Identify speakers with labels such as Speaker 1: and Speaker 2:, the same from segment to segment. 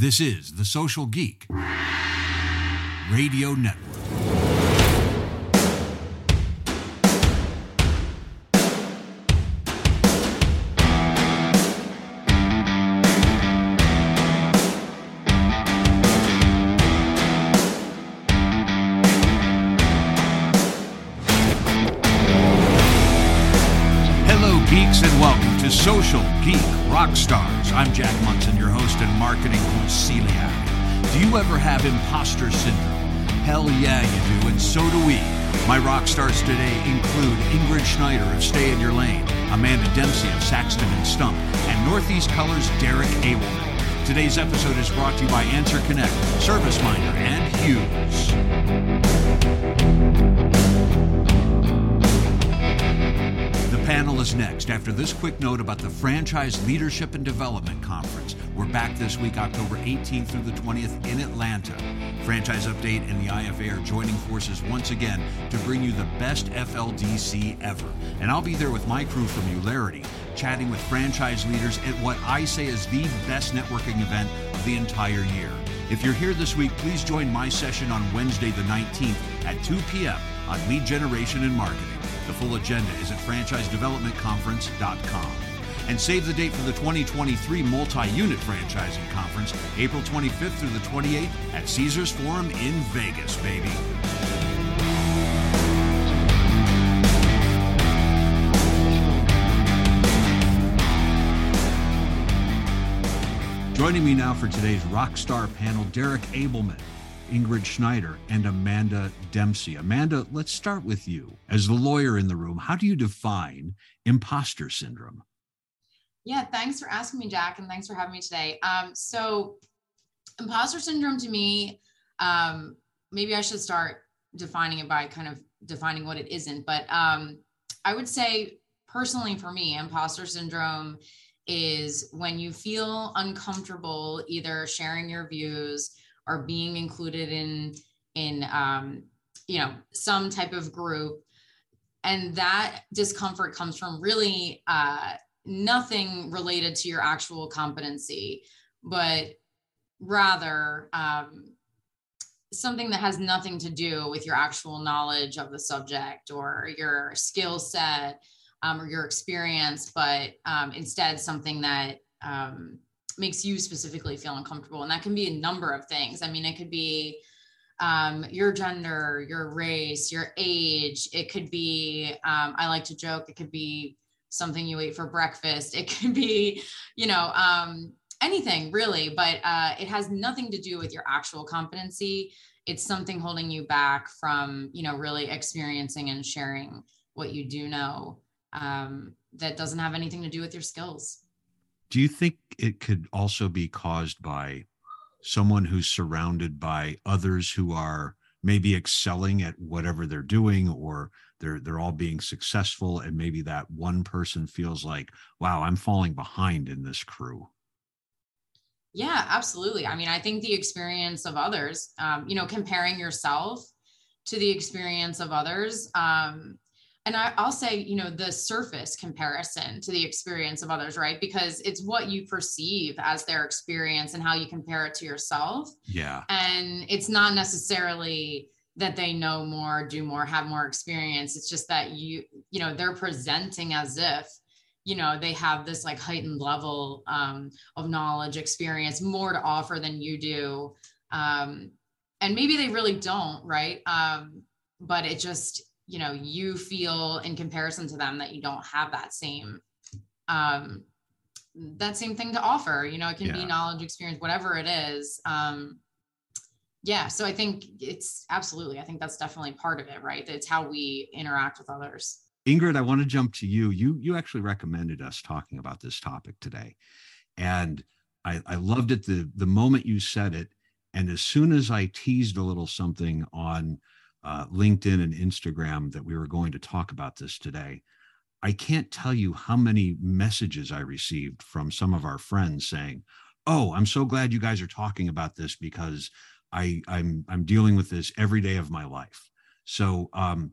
Speaker 1: This is the Social Geek Radio Network. Hello, geeks, and welcome to Social Geek Rockstars. I'm Jack Monson, your host and marketing celiac. Do you ever have imposter syndrome? Hell yeah, you do, and so do we. My rock stars today include Ingrid Schneider of Stay in Your Lane, Amanda Dempsey of Saxton and Stump, and Northeast Colors Derrick Ableman. Today's episode is brought to you by AnswerConnect, ServiceMinder, and Hughes. The panel is next. After this quick note about the Franchise Leadership and Development Conference, we're back this week, October 18th through the 20th in Atlanta. Franchise Update and the IFA are joining forces once again to bring you the best FLDC ever. And I'll be there with my crew from Ularity, chatting with franchise leaders at what I say is the best networking event of the entire year. If you're here this week, please join my session on Wednesday, the 19th at 2 p.m. on lead generation and marketing. The full agenda is at franchisedevelopmentconference.com. And save the date for the 2023 Multi Unit Franchising Conference, April 25th through the 28th at Caesars Forum in Vegas, baby. Joining me now for today's Rockstar panel, Derrick Ableman, Ingrid Schneider, and Amanda Dempsey. Amanda, let's start with you. As the lawyer in the room, how do you define imposter syndrome?
Speaker 2: Yeah, thanks for asking me, Jack, and thanks for having me today. Um, so, imposter syndrome to me, um, maybe I should start defining it by kind of defining what it isn't. But um, I would say, personally, for me, imposter syndrome is when you feel uncomfortable either sharing your views or being included in in um, you know some type of group, and that discomfort comes from really. Uh, nothing related to your actual competency, but rather um, something that has nothing to do with your actual knowledge of the subject or your skill set um, or your experience, but um, instead something that um, makes you specifically feel uncomfortable. And that can be a number of things. I mean, it could be um, your gender, your race, your age. It could be, um, I like to joke, it could be something you ate for breakfast. It could be, you know, um, anything really, but uh, it has nothing to do with your actual competency. It's something holding you back from, you know, really experiencing and sharing what you do know um, that doesn't have anything to do with your skills.
Speaker 1: Do you think it could also be caused by someone who's surrounded by others who are maybe excelling at whatever they're doing or they're they're all being successful and maybe that one person feels like wow i'm falling behind in this crew.
Speaker 2: Yeah absolutely. I mean i think the experience of others um, you know comparing yourself to the experience of others um, and I, i'll say you know the surface comparison to the experience of others right? Because it's what you perceive as their experience and how you compare it to yourself.
Speaker 1: Yeah.
Speaker 2: And it's not necessarily that they know more do more have more experience. It's just that you you know they're presenting as if you know they have this like heightened level um, of knowledge experience more to offer than you do. Um, and maybe they really don't right? Um, but it just you know you feel in comparison to them that you don't have that same um, that same thing to offer. You know it can yeah. be knowledge experience whatever it is. Um, yeah so i think it's absolutely i think that's definitely part of it right? It's how we interact with others.
Speaker 1: Ingrid i want to jump to you. You you actually recommended us talking about this topic today. And i i loved it the the moment you said it. And as soon as i teased a little something on uh, linkedin and instagram that we were going to talk about this today i can't tell you how many messages i received from some of our friends saying oh i'm so glad you guys are talking about this because I I'm I'm dealing with this every day of my life. So um,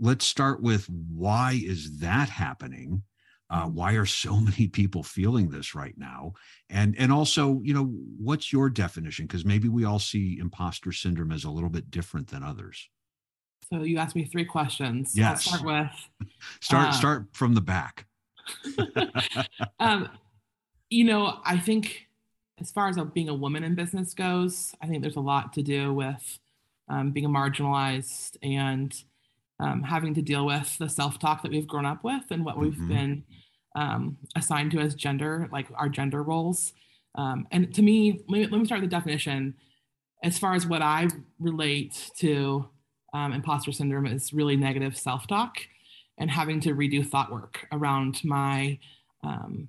Speaker 1: let's start with why is that happening? uh, why are so many people feeling this right now? And and also you know what's your definition? Because maybe we all see imposter syndrome as a little bit different than others.
Speaker 3: So you asked me three questions.
Speaker 1: Yes.
Speaker 3: I'll start with
Speaker 1: start uh, start from the back.
Speaker 3: Um, you know i think as far as being a woman in business goes i think there's a lot to do with um, being marginalized and um, having to deal with the self-talk that we've grown up with and what we've mm-hmm. been um, assigned to as gender, like our gender roles. Um, and to me, let me, let me start with the definition. As far as what I relate to um, imposter syndrome is really negative self-talk and having to redo thought work around my um,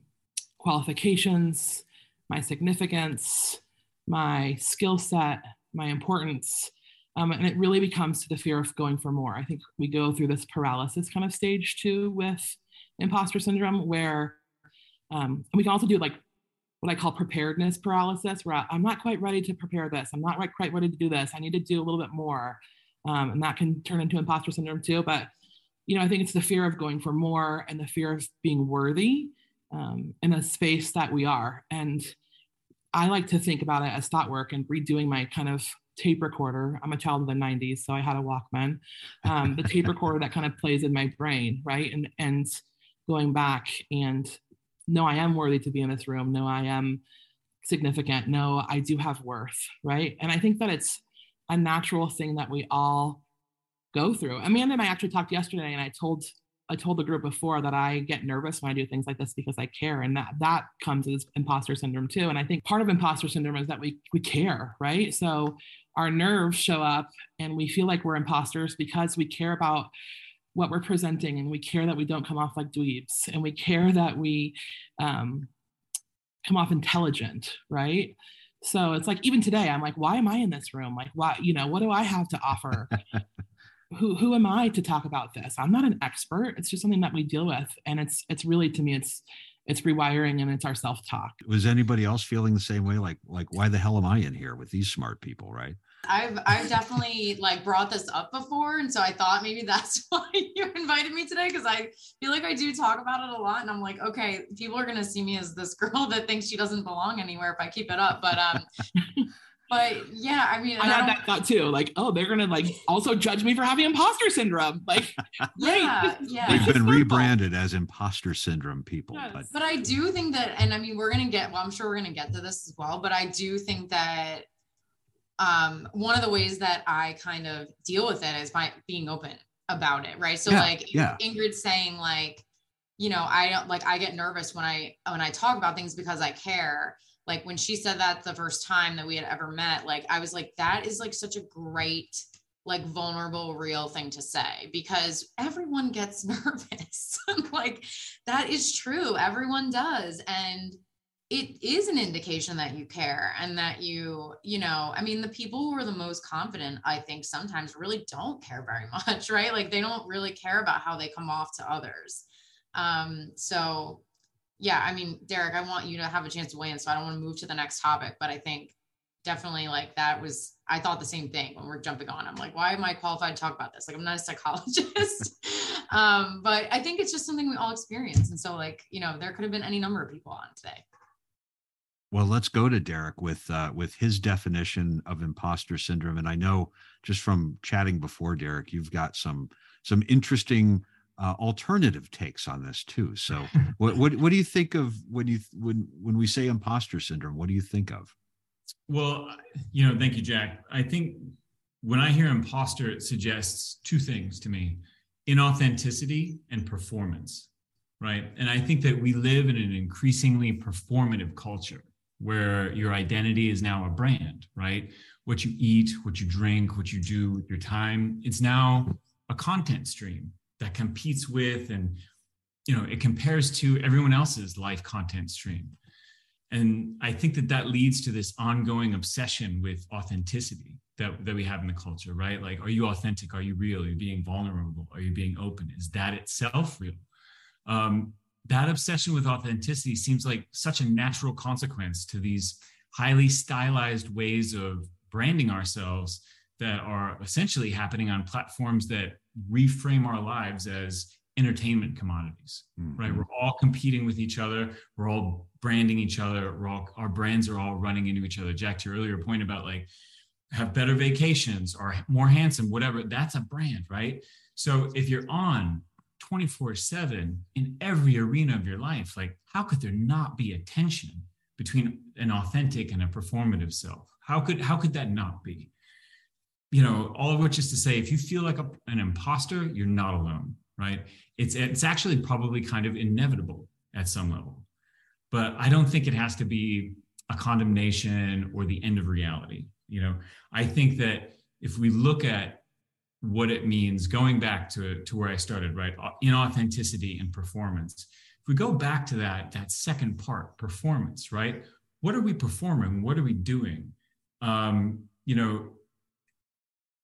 Speaker 3: qualifications, my significance, my skill set, my importance, um, and it really becomes to the fear of going for more. I think we go through this paralysis kind of stage too with imposter syndrome, where um, we can also do like what I call preparedness paralysis, where I'm not quite ready to prepare this. I'm not quite ready to do this. I need to do a little bit more. Um, and that can turn into imposter syndrome too. But, you know, I think it's the fear of going for more and the fear of being worthy um, in a space that we are. And I like to think about it as thought work and redoing my kind of tape recorder. I'm a child of the 90s, so I had a Walkman. Um, the tape recorder that kind of plays in my brain, right? And and going back and no, I am worthy to be in this room. No, I am significant. No, I do have worth, right? And I think that it's a natural thing that we all go through. Amanda and I actually talked yesterday, and I told I told the group before that I get nervous when I do things like this because I care, and that that comes as imposter syndrome too. And I think part of imposter syndrome is that we we care, right? So our nerves show up, and we feel like we're imposters because we care about what we're presenting, and we care that we don't come off like dweebs, and we care that we um, come off intelligent, right? So it's like even today, I'm like, why am I in this room? Like, why, you know, what do I have to offer? who who am I to talk about this? I'm not an expert. It's just something that we deal with, and it's it's really to me it's it's rewiring and it's our self talk.
Speaker 1: Was anybody else feeling the same way? Like like why the hell am I in here with these smart people? Right.
Speaker 2: I've I've definitely like brought this up before, and so I thought maybe that's why you invited me today because I feel like I do talk about it a lot, and I'm like, okay, people are gonna see me as this girl that thinks she doesn't belong anywhere if I keep it up. But um, but yeah, I mean,
Speaker 3: I had that thought too. Like, oh, they're gonna like also judge me for having imposter syndrome. Like,
Speaker 2: yeah, yeah.
Speaker 1: They've been rebranded as imposter syndrome people. Yes.
Speaker 2: But but I do think that, and I mean, we're gonna get. Well, I'm sure we're gonna get to this as well. But I do think that um, one of the ways that I kind of deal with it is by being open about it, right? So yeah, like yeah. Ingrid saying like, you know, I don't like I get nervous when I when I talk about things because I care like when she said that the first time that we had ever met like i was like that is like such a great like vulnerable real thing to say because everyone gets nervous. Like that is true. Everyone does. And it is an indication that you care and that you you know i mean the people who are the most confident i think sometimes really don't care very much right? Like they don't really care about how they come off to others. Um so yeah, I mean, Derrick, I want you to have a chance to weigh in, so I don't want to move to the next topic, but I think definitely like that was I thought the same thing when we're jumping on. I'm like, why am I qualified to talk about this? Like, I'm not a psychologist. um, but I think it's just something we all experience. And so, like, you know, there could have been any number of people on today.
Speaker 1: Well, let's go to Derrick with uh, with his definition of imposter syndrome. And I know just from chatting before, Derek, you've got some some interesting uh, alternative takes on this too. So, what, what what do you think of when you when when we say imposter syndrome? What do you think of?
Speaker 4: Well, you know, thank you, Jack. I think when I hear imposter, it suggests two things to me: inauthenticity and performance, right? And I think that we live in an increasingly performative culture where your identity is now a brand, right? What you eat, what you drink, what you do with your time, it's now a content stream that competes with and you know it compares to everyone else's life content stream. And i think that that leads to this ongoing obsession with authenticity that, that we have in the culture right? Like are you authentic? Are you real? Are you being vulnerable? Are you being open? Is that itself real? Um, that obsession with authenticity seems like such a natural consequence to these highly stylized ways of branding ourselves that are essentially happening on platforms that reframe our lives as entertainment commodities, mm-hmm. right? We're all competing with each other. We're all branding each other. We're all our brands are all running into each other. Jack, to your earlier point about like have better vacations or more handsome, whatever. That's a brand, right? So if you're on 24 7 in every arena of your life, like how could there not be a tension between an authentic and a performative self? How could how could that not be? You know, all of which is to say, if you feel like a, an imposter, you're not alone, right? It's it's actually probably kind of inevitable at some level, but I don't think it has to be a condemnation or the end of reality. You know, I think that if we look at what it means, going back to, to where I started, right? In authenticity and performance. If we go back to that, that second part, performance, right? What are we performing? What are we doing? Um, you know,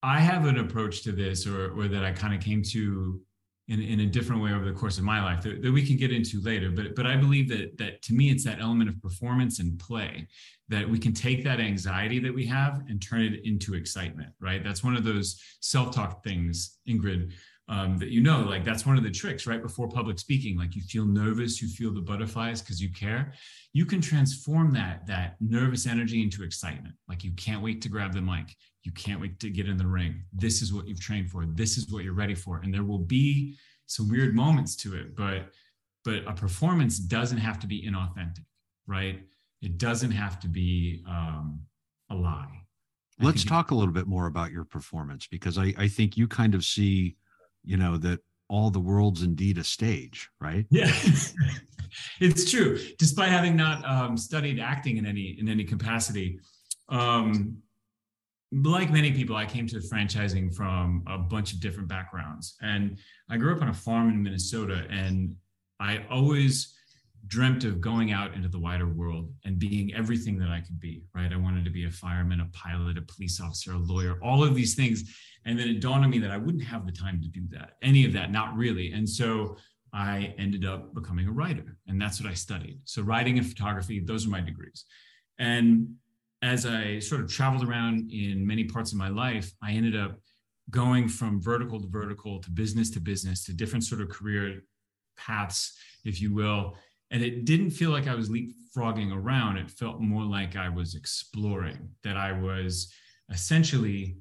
Speaker 4: I have an approach to this, or, or that I kind of came to in, in a different way over the course of my life that, that, we can get into later. But but I believe that that to me it's that element of performance and play that we can take that anxiety that we have and turn it into excitement. Right. That's one of those self-talk things, Ingrid, um, that you know. Like that's one of the tricks. Right before public speaking, like you feel nervous, you feel the butterflies because you care. You can transform that that nervous energy into excitement. Like you can't wait to grab the mic. You can't wait to get in the ring. This is what you've trained for. This is what you're ready for. And there will be some weird moments to it, but but a performance doesn't have to be inauthentic, right? It doesn't have to be um, a lie.
Speaker 1: Let's talk a little bit more about your performance because I, I think you kind of see, you know, that all the world's indeed a stage, right?
Speaker 4: Yeah, it's true. Despite having not um, studied acting in any in any capacity, um, like many people, I came to franchising from a bunch of different backgrounds. And I grew up on a farm in Minnesota, and I always dreamt of going out into the wider world and being everything that I could be, right? I wanted to be a fireman, a pilot, a police officer, a lawyer, all of these things. And then it dawned on me that I wouldn't have the time to do that, any of that, not really. And so I ended up becoming a writer, and that's what I studied. So, writing and photography, those are my degrees. And as I sort of traveled around in many parts of my life, I ended up going from vertical to vertical to business to business to different sort of career paths, if you will. And it didn't feel like I was leapfrogging around. It felt more like I was exploring, that I was essentially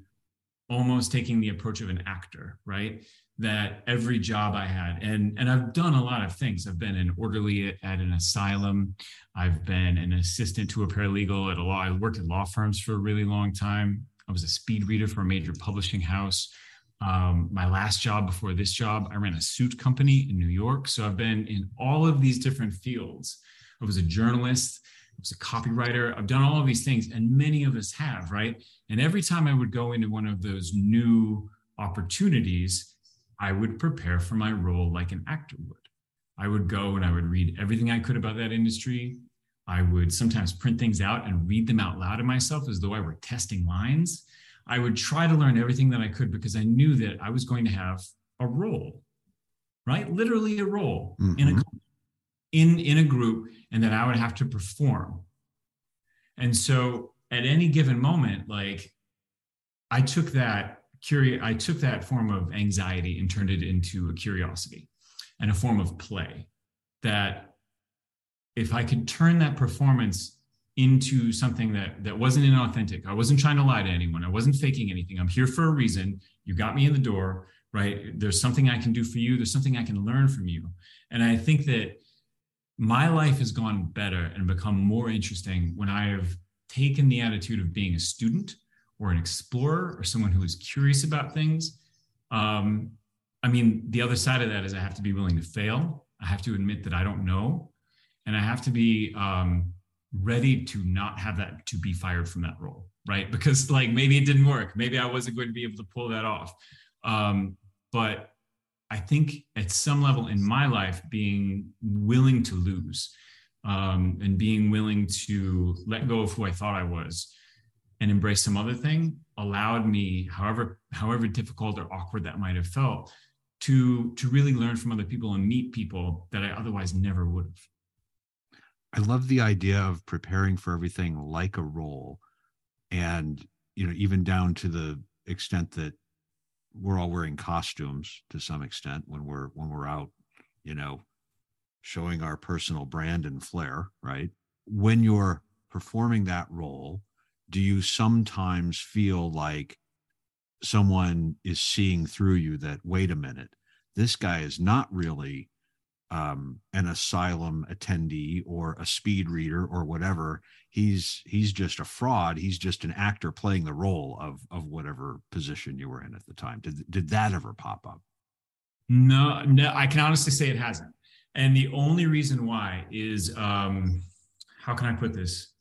Speaker 4: almost taking the approach of an actor, right? that every job I had, and and I've done a lot of things. I've been an orderly at an asylum. I've been an assistant to a paralegal at a law. I worked at law firms for a really long time. I was a speed reader for a major publishing house. Um, my last job before this job, I ran a suit company in New York. So I've been in all of these different fields. I was a journalist. I was a copywriter. I've done all of these things, and many of us have, right? And every time I would go into one of those new opportunities, I would prepare for my role like an actor would. I would go and I would read everything I could about that industry. I would sometimes print things out and read them out loud to myself as though I were testing lines. I would try to learn everything that I could because I knew that I was going to have a role, right? Literally a role mm-hmm. in a mm-hmm. in in a group, and that I would have to perform. And so, at any given moment, like I took that curious i took that form of anxiety and turned it into a curiosity and a form of play that if i could turn that performance into something that that wasn't inauthentic. I wasn't trying to lie to anyone. I wasn't faking anything. I'm here for a reason. You got me in the door right? There's something i can do for you. There's something i can learn from you. And i think that my life has gone better and become more interesting when i have taken the attitude of being a student or an explorer or someone who is curious about things. Um, I mean, the other side of that is I have to be willing to fail. I have to admit that I don't know, and I have to be um, ready to not have that to be fired from that role, right? Because like maybe it didn't work, maybe I wasn't going to be able to pull that off. Um, but I think at some level in my life, being willing to lose um, and being willing to let go of who I thought I was and embrace some other thing allowed me however however difficult or awkward that might have felt to to really learn from other people and meet people that i otherwise never would have
Speaker 1: i love the idea of preparing for everything like a role and you know even down to the extent that we're all wearing costumes to some extent when we're when we're out, you know, showing our personal brand and flair, right? When you're performing that role, do you sometimes feel like someone is seeing through you that wait a minute, this guy is not really um, an asylum attendee or a speed reader or whatever. He's he's just a fraud. He's just an actor playing the role of of whatever position you were in at the time. Did did that ever pop up?
Speaker 4: No, no. I can honestly say it hasn't. And the only reason why is um, how can I put this?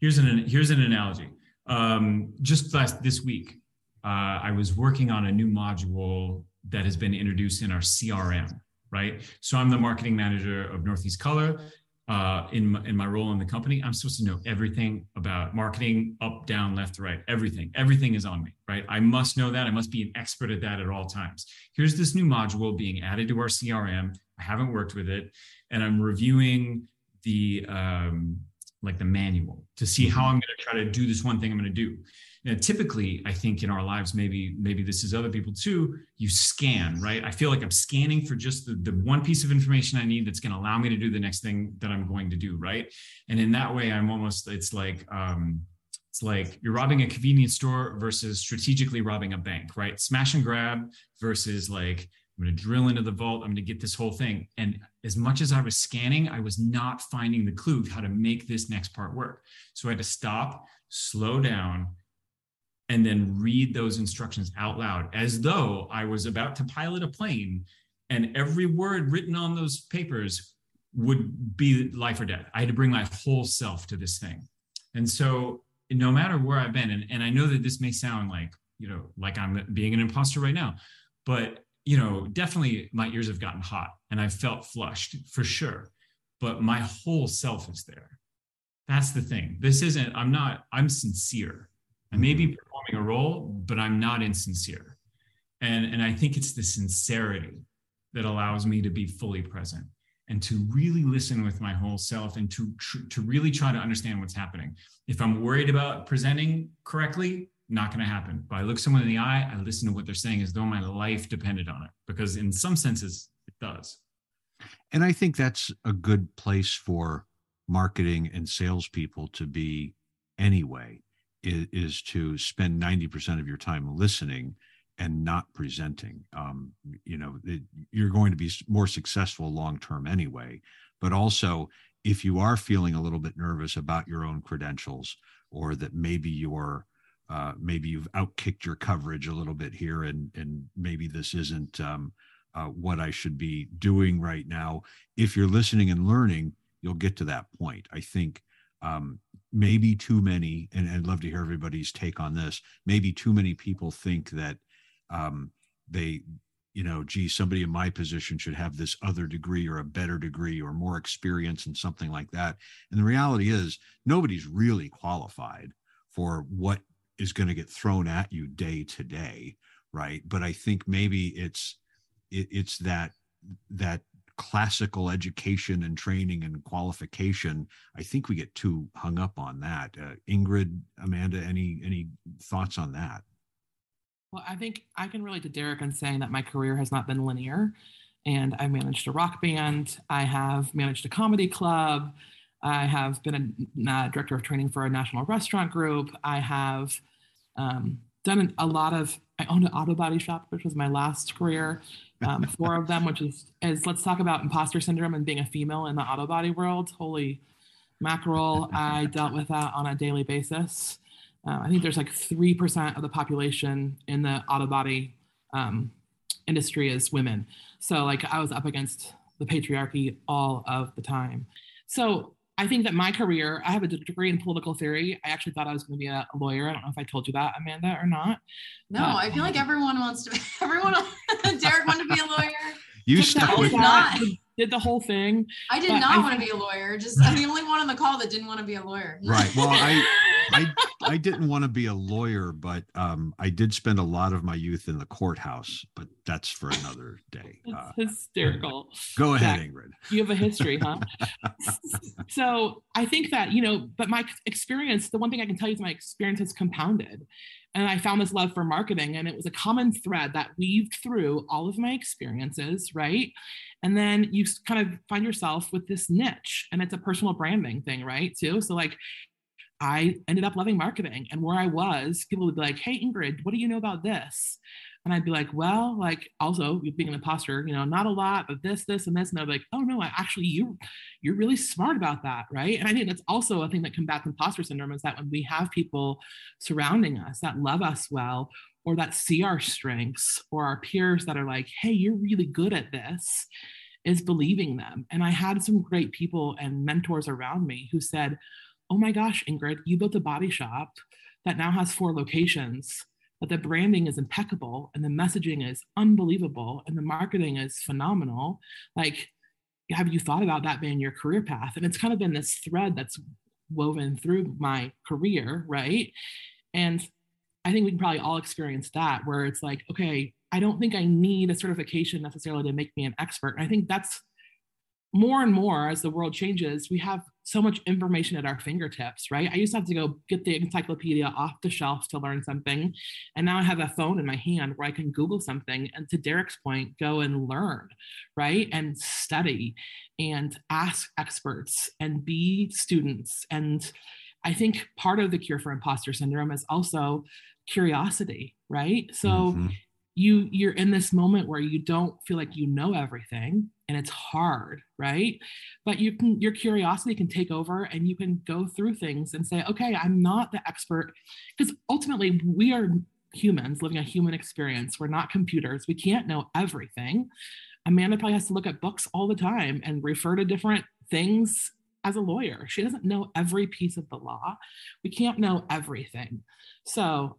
Speaker 4: Here's an here's an analogy. Um, just last this week, uh, I was working on a new module that has been introduced in our CRM right? So I'm the marketing manager of Northeast Color. Uh, in my, in my role in the company, I'm supposed to know everything about marketing, up, down, left, right, everything. Everything is on me, right? I must know that. I must be an expert at that at all times. Here's this new module being added to our CRM. I haven't worked with it, and I'm reviewing the um, like the manual to see how I'm going to try to do this one thing I'm going to do. Now, typically, I think in our lives, maybe maybe this is other people too. You scan, right? I feel like I'm scanning for just the, the one piece of information I need that's going to allow me to do the next thing that I'm going to do, right? And in that way, I'm almost it's like um, it's like you're robbing a convenience store versus strategically robbing a bank, right? Smash and grab versus like I'm going to drill into the vault. I'm going to get this whole thing. And as much as I was scanning, I was not finding the clue how to make this next part work. So I had to stop, slow down, and then read those instructions out loud as though I was about to pilot a plane and every word written on those papers would be life or death. I had to bring my whole self to this thing. And so no matter where I've been, and, and I know that this may sound like, you know, like I'm being an imposter right now, but you know, definitely my ears have gotten hot and I felt flushed for sure. But my whole self is there. That's the thing. This isn't, I'm not, I'm sincere. I may be mm-hmm. performing a role, but I'm not insincere. And, and I think it's the sincerity that allows me to be fully present and to really listen with my whole self and to, tr- to really try to understand what's happening. If I'm worried about presenting correctly, not going to happen. But I look someone in the eye, I listen to what they're saying as though my life depended on it, because in some senses, it does.
Speaker 1: And I think that's a good place for marketing and salespeople to be anyway is, is to spend 90% of your time listening and not presenting. Um, you know, it, you're going to be more successful long term anyway. But also, if you are feeling a little bit nervous about your own credentials, or that maybe you're uh, maybe you've outkicked your coverage a little bit here, and and maybe this isn't um, uh, what I should be doing right now. If you're listening and learning, you'll get to that point. I think um, maybe too many, and I'd love to hear everybody's take on this. Maybe too many people think that um, they, you know, gee, somebody in my position should have this other degree or a better degree or more experience and something like that. And the reality is, nobody's really qualified for what is going to get thrown at you day to day, right? But I think maybe it's it, it's that that classical education and training and qualification i think we get too hung up on that. Uh, ingrid amanda any any thoughts on that?
Speaker 3: Well i think i can relate to derrick in saying that my career has not been linear and I've managed a rock band i have managed a comedy club i have been a uh, director of training for a national restaurant group i have um, done a lot of i owned an auto body shop which was my last career um, four of them, which is is let's talk about imposter syndrome and being a female in the auto body world. Holy mackerel! I dealt with that on a daily basis. Uh, I think there's like three percent of the population in the auto body um, industry is women. So like I was up against the patriarchy all of the time. So I think that my career, I have a degree in political theory. I actually thought I was going to be a lawyer. I don't know if I told you that, Amanda, or not.
Speaker 2: No, but, I feel um, like everyone wants to. Everyone, Derrick wanted to be a lawyer.
Speaker 1: You stuck with
Speaker 3: not. Did the whole thing.
Speaker 2: I did not I want to be a lawyer. Just I'm the only one on the call that didn't want to be a lawyer.
Speaker 1: Right. Well, I, I, I didn't want to be a lawyer, but um, I did spend a lot of my youth in the courthouse. But that's for another day.
Speaker 3: Uh, hysterical.
Speaker 1: Go ahead, Jack, Ingrid.
Speaker 3: You have a history, huh? so I think that you know, but my experience. The one thing I can tell you is my experience has compounded, and I found this love for marketing, and it was a common thread that weaved through all of my experiences, right? And then you kind of find yourself with this niche, and it's a personal branding thing, right? Too. So like I ended up loving marketing. And where I was, people would be like, Hey, Ingrid, what do you know about this? And I'd be like, well, like also being an imposter, you know, not a lot, but this, this, and this. And be like, oh no, I actually you you're really smart about that, right? And I think that's also a thing that combats imposter syndrome is that when we have people surrounding us that love us well, or that see our strengths, or our peers that are like, hey, you're really good at this, is believing them. And I had some great people and mentors around me who said, oh my gosh, Ingrid, you built a body shop that now has four locations, but the branding is impeccable and the messaging is unbelievable and the marketing is phenomenal. Like, have you thought about that being your career path? And it's kind of been this thread that's woven through my career, right? And I think we can probably all experience that where it's like, okay, I don't think I need a certification necessarily to make me an expert. And I think that's more and more as the world changes, we have so much information at our fingertips, right? I used to have to go get the encyclopedia off the shelf to learn something. And now I have a phone in my hand where I can Google something and to Derrick's point, go and learn, right? And study and ask experts and be students. And I think part of the cure for imposter syndrome is also curiosity, right? So mm-hmm. You you're in this moment where you don't feel like you know everything and it's hard right? But you can your curiosity can take over and you can go through things and say okay i'm not the expert. Because ultimately we are humans living a human experience. We're not computers. We can't know everything. Amanda probably has to look at books all the time and refer to different things as a lawyer. She doesn't know every piece of the law. We can't know everything. So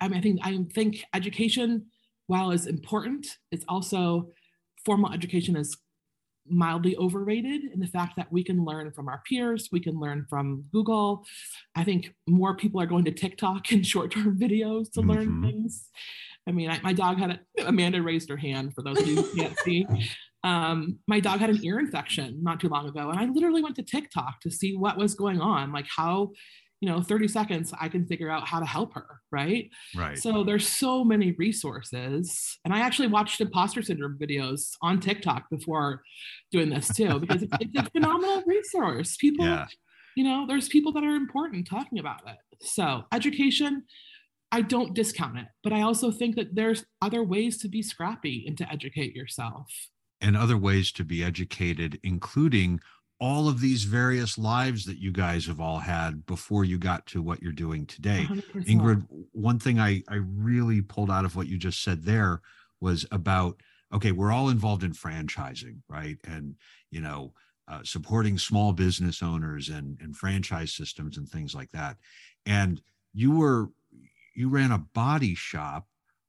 Speaker 3: i mean i think i think education while is important it's also formal education is mildly overrated in the fact that we can learn from our peers, we can learn from Google. I think more people are going to TikTok and short term videos to mm-hmm. learn things. I mean, I, my dog had a, Amanda raised her hand for those of you who can't see. Um, my dog had an ear infection not too long ago, and I literally went to TikTok to see what was going on, like how you know 30 seconds i can figure out how to help her right
Speaker 1: right
Speaker 3: so there's so many resources and i actually watched imposter syndrome videos on tiktok before doing this too because it's, it's a phenomenal resource people yeah. you know there's people that are important talking about it so education I don't discount it, but I also think that there's other ways to be scrappy and to educate yourself.
Speaker 1: And other ways to be educated, including all of these various lives that you guys have all had before you got to what you're doing today. 100%. Ingrid, one thing I, I really pulled out of what you just said there was about okay, we're all involved in franchising, right? And, you know, uh, supporting small business owners and, and franchise systems and things like that. And you were, you ran a body shop.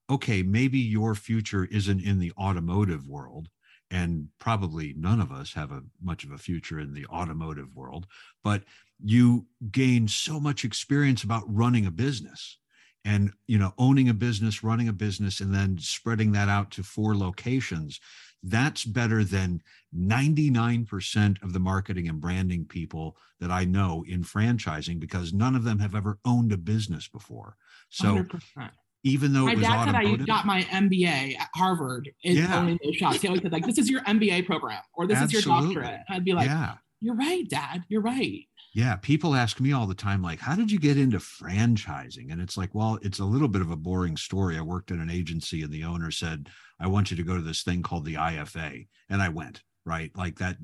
Speaker 1: Okay, maybe your future isn't in the automotive world, and probably none of us have a much of a future in the automotive world but you gain so much experience about running a business and you know owning a business running a business and then spreading that out to four locations that's better than 99% of the marketing and branding people that i know in franchising because none of them have ever owned a business before. So 100% even though
Speaker 3: my
Speaker 1: it was
Speaker 3: dad
Speaker 1: said I
Speaker 3: got my MBA at Harvard in yeah. owning those shops. He always said like, "This is your MBA program," or "This Absolutely. is your doctorate." I'd be like, yeah. "You're right, Dad. You're right."
Speaker 1: Yeah, people ask me all the time, like, "How did you get into franchising?" And it's like, well, it's a little bit of a boring story. I worked at an agency, and the owner said, "I want you to go to this thing called the IFA," and I went right like that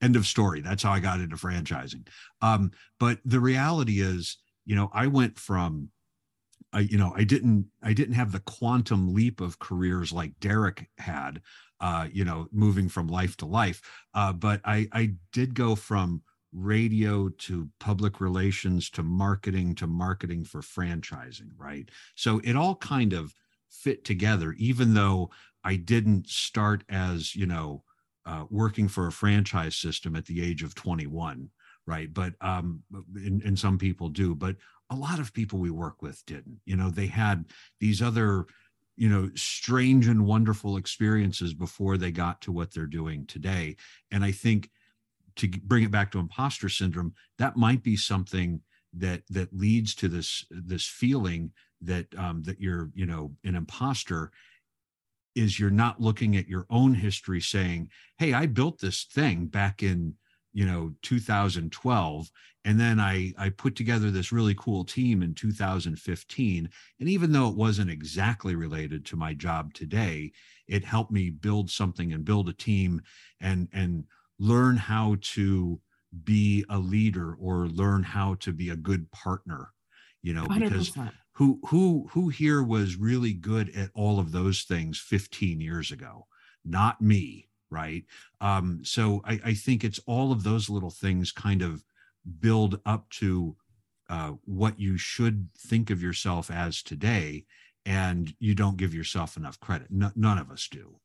Speaker 1: end of story that's how i got into franchising um, but the reality is you know i went from I, you know, I didn't, I didn't have the quantum leap of careers like Derrick had, uh, you know, moving from life to life. Uh, but I, I did go from radio to public relations to marketing to marketing for franchising, right? So it all kind of fit together, even though I didn't start as, you know, uh, working for a franchise system at the age of 21 right but um and, and some people do but a lot of people we work with didn't. You know, they had these other, you know, strange and wonderful experiences before they got to what they're doing today. And I think to bring it back to imposter syndrome, that might be something that that leads to this this feeling that um, that you're you know an imposter is you're not looking at your own history saying hey i built this thing back in you know 2012 and then i i put together this really cool team in 2015 and even though it wasn't exactly related to my job today it helped me build something and build a team and and learn how to be a leader or learn how to be a good partner you know 100%. because who who who here was really good at all of those things 15 years ago? Not me right um so i i think it's all of those little things kind of build up to uh, what you should think of yourself as today and you don't give yourself enough credit N- none of us do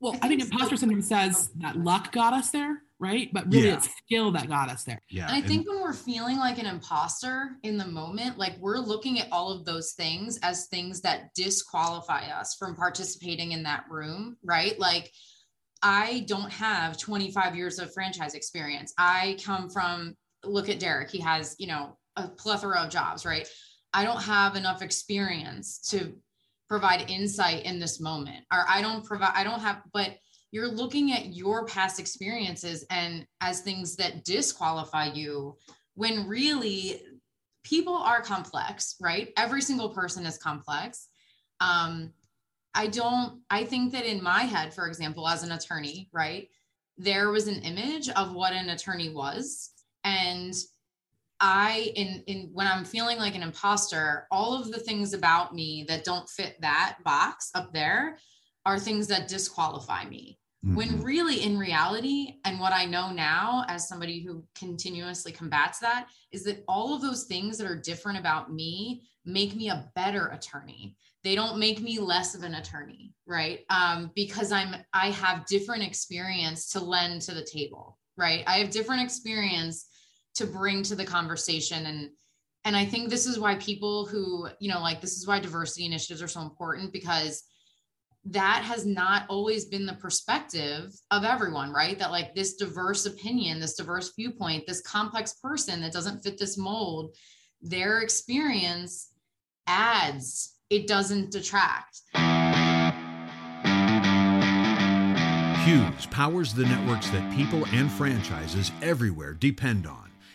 Speaker 3: well i think imposter syndrome says that luck got us there right? But really, yeah. it's skill that got us there.
Speaker 2: Yeah. And I think when we're feeling like an imposter in the moment, like we're looking at all of those things as things that disqualify us from participating in that room, right? Like, I don't have 25 years of franchise experience. I come from, look at Derrick, he has, you know, a plethora of jobs, right? I don't have enough experience to provide insight in this moment, or I don't provide, I don't have, but you're looking at your past experiences and as things that disqualify you when really people are complex right every single person is complex um i don't i think that in my head for example as an attorney right there was an image of what an attorney was and i in in when i'm feeling like an imposter all of the things about me that don't fit that box up there are things that disqualify me Mm-hmm. When really, in reality, and what I know now as somebody who continuously combats that, is that all of those things that are different about me make me a better attorney. They don't make me less of an attorney, right? Um, because I'm I have different experience to lend to the table, right? I have different experience to bring to the conversation and and I think this is why people who, you know, like this is why diversity initiatives are so important because that has not always been the perspective of everyone, right? That like this diverse opinion, this diverse viewpoint, this complex person that doesn't fit this mold, their experience adds, it doesn't detract.
Speaker 1: Hughes powers the networks that people and franchises everywhere depend on.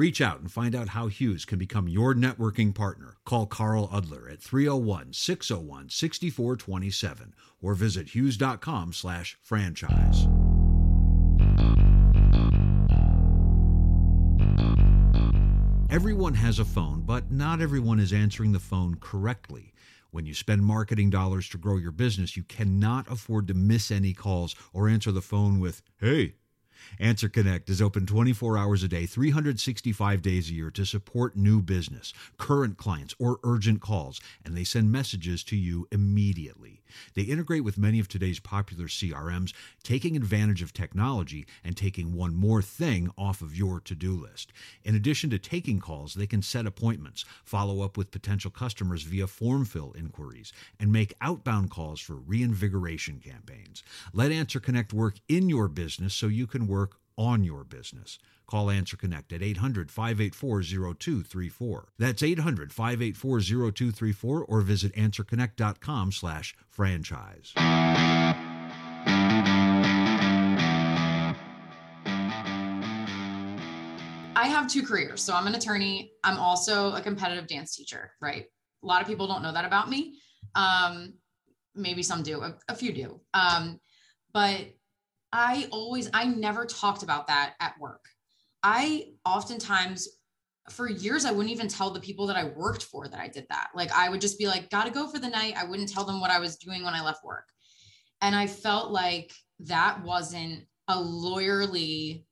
Speaker 1: Reach out and find out how Hughes can become your networking partner. Call Carl Udler at 301 601 6427 or visit hughes.com slash franchise. Everyone has a phone, but not everyone is answering the phone correctly. When you spend marketing dollars to grow your business, you cannot afford to miss any calls or answer the phone with, hey, AnswerConnect is open 24 hours a day, 365 days a year to support new business, current clients, or urgent calls, and they send messages to you immediately. They integrate with many of today's popular CRMs, taking advantage of technology and taking one more thing off of your to do list. In addition to taking calls, they can set appointments, follow up with potential customers via form fill inquiries, and make outbound calls for reinvigoration campaigns. Let AnswerConnect work in your business so you can work on your business. Call AnswerConnect at 800 584 0234. That's 800 584 0234 or visit answerconnect.com slash franchise.
Speaker 2: I have two careers. So I'm an attorney. I'm also a competitive dance teacher, right? A lot of people don't know that about me. Um, maybe some do, a, a few do. Um, but I always, I never talked about that at work. I oftentimes for years I wouldn't even tell the people that I worked for that I did that. Like I would just be like, gotta go for the night. I wouldn't tell them what I was doing when I left work. And I felt like that wasn't a lawyerly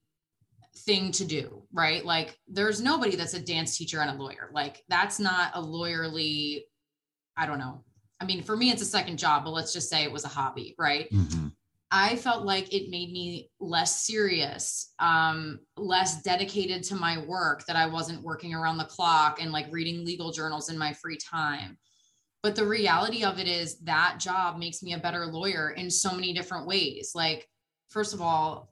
Speaker 2: thing to do, right? Like there's nobody that's a dance teacher and a lawyer. Like that's not a lawyerly, I don't know. I mean, for me, it's a second job, but let's just say it was a hobby, right? Mm-hmm. I felt like it made me less serious, um, less dedicated to my work, that I wasn't working around the clock and like reading legal journals in my free time. But the reality of it is that job makes me a better lawyer in so many different ways. Like, first of all,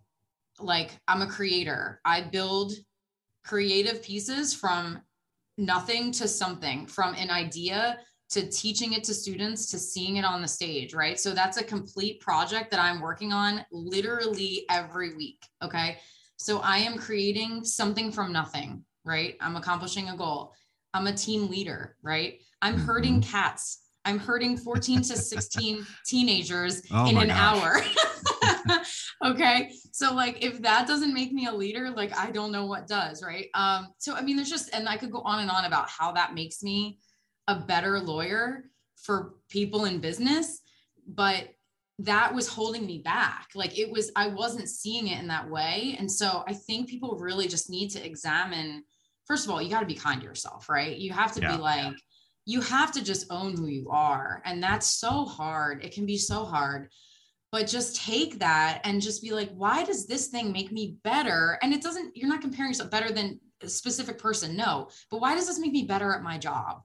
Speaker 2: like I'm a creator, I build creative pieces from nothing to something, from an idea to teaching it to students to seeing it on the stage, right? So that's a complete project that I'm working on literally every week. Okay. So I am creating something from nothing, right? I'm accomplishing a goal. I'm a team leader, right? I'm herding mm-hmm. cats. I'm herding 14 to 16 teenagers oh in an gosh. hour. okay. So like if that doesn't make me a leader, like I don't know what does, right? Um so I mean there's just and I could go on and on about how that makes me a better lawyer for people in business, but that was holding me back. Like it was, I wasn't seeing it in that way. And so I think people really just need to examine first of all, you got to be kind to yourself, right? You have to yeah. be like, you have to just own who you are. And that's so hard. It can be so hard. But just take that and just be like, why does this thing make me better? And it doesn't, you're not comparing yourself better than a specific person. No. But why does this make me better at my job?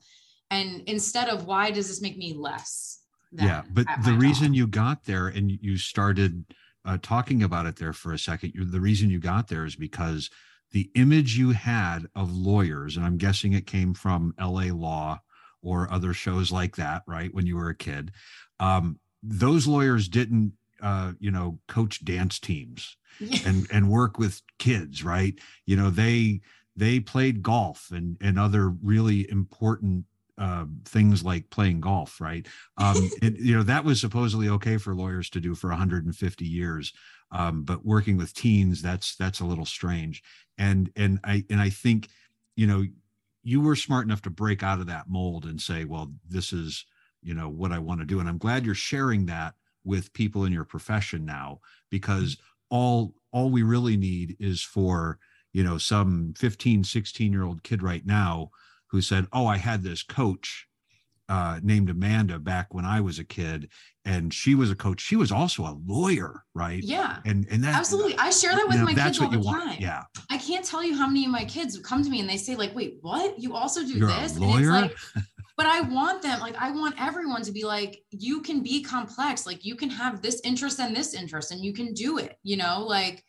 Speaker 2: And instead of why does this make me less
Speaker 1: yeah but the reason job? you got there and you started uh, talking about it there for a second the reason you got there is because the image you had of lawyers and i'm guessing it came from la law or other shows like that right when you were a kid um, those lawyers didn't uh, you know coach dance teams and and work with kids right you know they they played golf and and other really important uh, things like playing golf, right? Um, it, you know, that was supposedly okay for lawyers to do for 150 years, um, but working with teens, that's that's a little strange. And and I and I think, you know, you were smart enough to break out of that mold and say, well, this is you know what I want to do, and I'm glad you're sharing that with people in your profession now because all all we really need is for you know some 15 16 year old kid right now who said, "Oh, I had this coach uh, named Amanda back when I was a kid, and she was a coach. She was also a lawyer, right?
Speaker 2: Yeah,
Speaker 1: and and that
Speaker 2: absolutely. I share that with my kids all the time.
Speaker 1: Want. Yeah,
Speaker 2: I can't tell you how many of my kids come to me and they say like, "Wait, what? You also do
Speaker 1: You're
Speaker 2: this?"
Speaker 1: A lawyer?
Speaker 2: And it's like, but I want them, like, I want everyone to be like, you can be complex, like you can have this interest and this interest, and you can do it. You know, like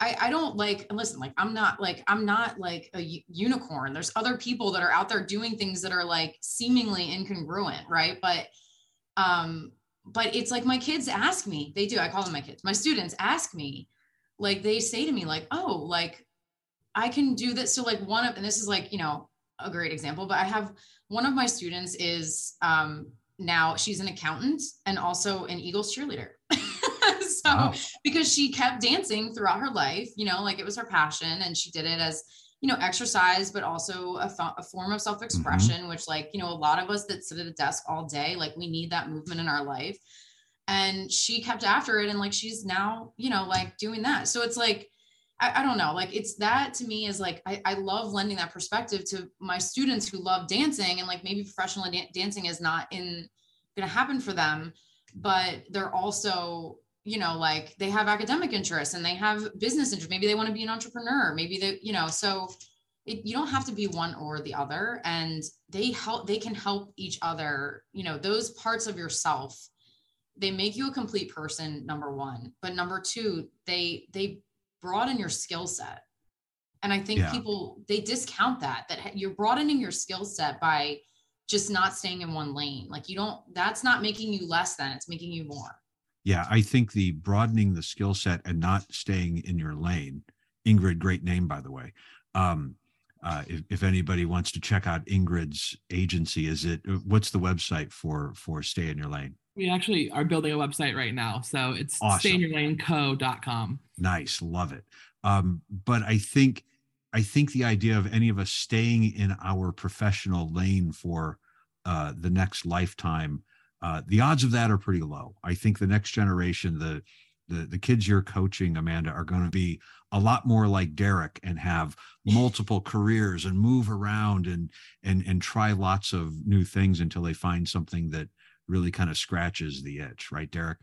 Speaker 2: I, I don't like listen like i'm not like i'm not like a unicorn. There's other people that are out there doing things that are like seemingly incongruent right? But um but it's like my kids ask me they do i call them my kids. My students ask me like they say to me like oh like i can do this. So like one of and this is like you know a great example but i have one of my students is um now she's an accountant and also an eagles cheerleader so wow. because she kept dancing throughout her life, you know, like it was her passion and she did it as, you know, exercise, but also a, a form of self-expression, mm-hmm. which like, you know, a lot of us that sit at a desk all day, like we need that movement in our life. And she kept after it. And like, she's now, you know, like doing that. So it's like, I, I don't know, like it's that to me is like, I, I love lending that perspective to my students who love dancing and like maybe professional da- dancing is not in going to happen for them, but they're also you know like they have academic interests and they have business interests. Maybe they want to be an entrepreneur. Maybe they you know so it, you don't have to be one or the other. And they help they can help each other. You know those parts of yourself they make you a complete person number one. But number two they they broaden your skill set. And i think yeah. people they discount that that you're broadening your skill set by just not staying in one lane. Like you don't that's not making you less than it's making you more
Speaker 1: yeah, I think the broadening the skill set and not staying in your lane. Ingrid, great name by the way. Um, uh, if, if, anybody wants to check out Ingrid's agency, is it what's the website for for Stay in Your Lane?
Speaker 3: We actually are building a website right now, so it's awesome. stayinyourlaneco.com.
Speaker 1: Nice, love it. Um, but I think I think the idea of any of us staying in our professional lane for uh, the next lifetime, uh, the odds of that are pretty low. I think the next generation, the the the kids you're coaching, Amanda, are going to be a lot more like Derrick and have multiple careers and move around and and and try lots of new things until they find something that really kind of scratches the itch, right, Derrick?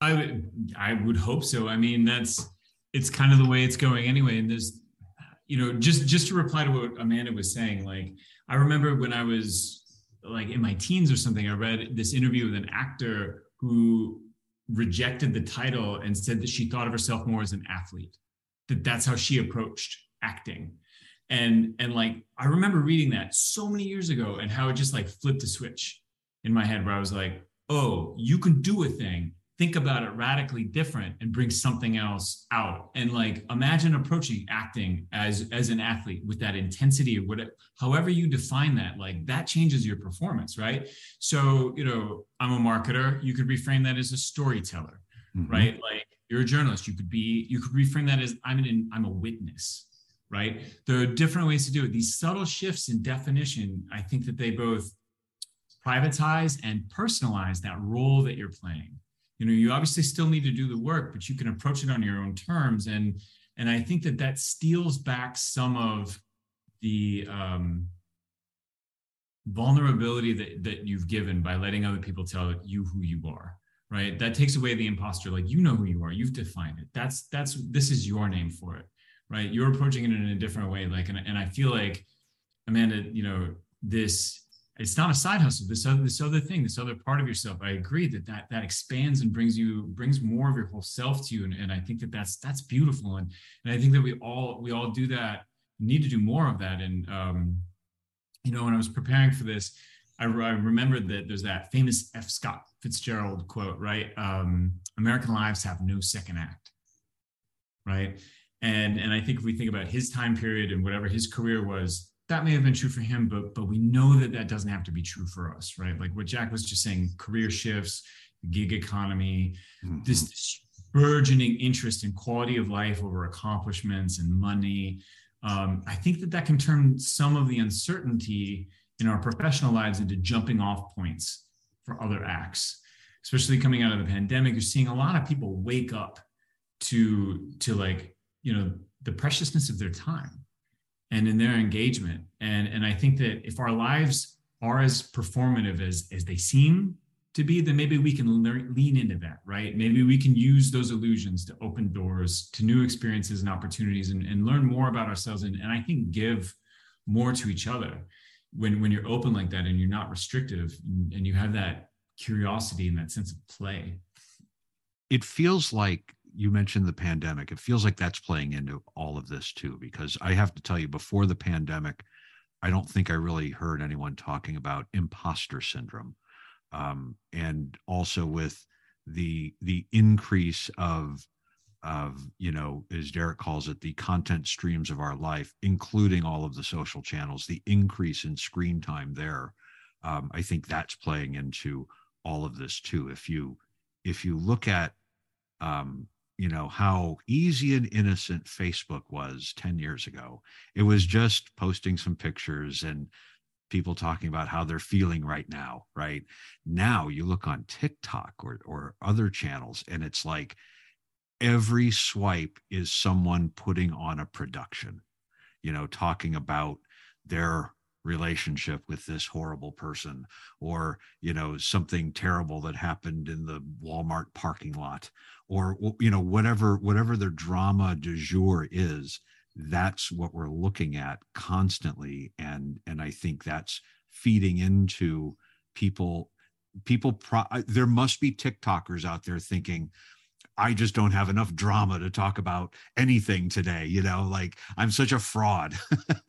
Speaker 4: I would I would hope so. I mean, that's it's kind of the way it's going anyway. And there's you know, just just to reply to what Amanda was saying, like I remember when I was like in my teens or something, I read this interview with an actor who rejected the title and said that she thought of herself more as an athlete that that's how she approached acting. And and like i remember reading that so many years ago and how it just like flipped a switch in my head where i was like oh you can do a thing think about it radically different and bring something else out. And like imagine approaching acting as as an athlete with that intensity or whatever however you define that like that changes your performance right? So you know i'm a marketer. You could reframe that as a storyteller mm-hmm. right? Like you're a journalist. You could be you could reframe that as i'm an i'm a witness right? There are different ways to do it. These subtle shifts in definition i think that they both privatize and personalize that role that you're playing you know you obviously still need to do the work but you can approach it on your own terms. And and i think that that steals back some of the um, vulnerability that that you've given by letting other people tell you who you are right? That takes away the imposter like you know who you are you've defined it. That's that's this is your name for it right? You're approaching it in a different way like and, and i feel like amanda you know this it's not a side hustle. This other this other thing this other part of yourself. I agree that that that expands and brings you brings more of your whole self to you. And, and i think that that's that's beautiful. And and i think that we all we all do that need to do more of that. And um you know when i was preparing for this i, I remembered that there's that famous f. Scott fitzgerald quote right? Um american lives have no second act right? And and i think if we think about his time period and whatever his career was that may have been true for him, but but we know that that doesn't have to be true for us, right? Like what Jack was just saying, career shifts, gig economy, mm-hmm. this, this burgeoning interest in quality of life over accomplishments and money. Um, I think that that can turn some of the uncertainty in our professional lives into jumping off points for other acts. Especially coming out of the pandemic, you're seeing a lot of people wake up to to like you know the preciousness of their time and in their engagement. And, and I think that if our lives are as performative as, as they seem to be, then maybe we can lean into that, right? Maybe we can use those illusions to open doors to new experiences and opportunities and, and learn more about ourselves. And, and I think give more to each other when, when you're open like that and you're not restrictive and you have that curiosity and that sense of play.
Speaker 1: It feels like you mentioned the pandemic. It feels like that's playing into all of this too, because I have to tell you, before the pandemic, I don't think I really heard anyone talking about imposter syndrome, um, and also with the the increase of of you know as derrick calls it the content streams of our life including all of the social channels the increase in screen time there um, i think that's playing into all of this too if you if you look at um, you know how easy and innocent facebook was 10 years ago. It was just posting some pictures and people talking about how they're feeling right now right? Now you look on tiktok or or other channels and it's like every swipe is someone putting on a production you know talking about their relationship with this horrible person or you know something terrible that happened in the Walmart parking lot or you know whatever whatever their drama du jour is that's what we're looking at constantly. And and I think that's feeding into people people pro- there must be tiktokers out there thinking I just don't have enough drama to talk about anything today. You know, like I'm such a fraud.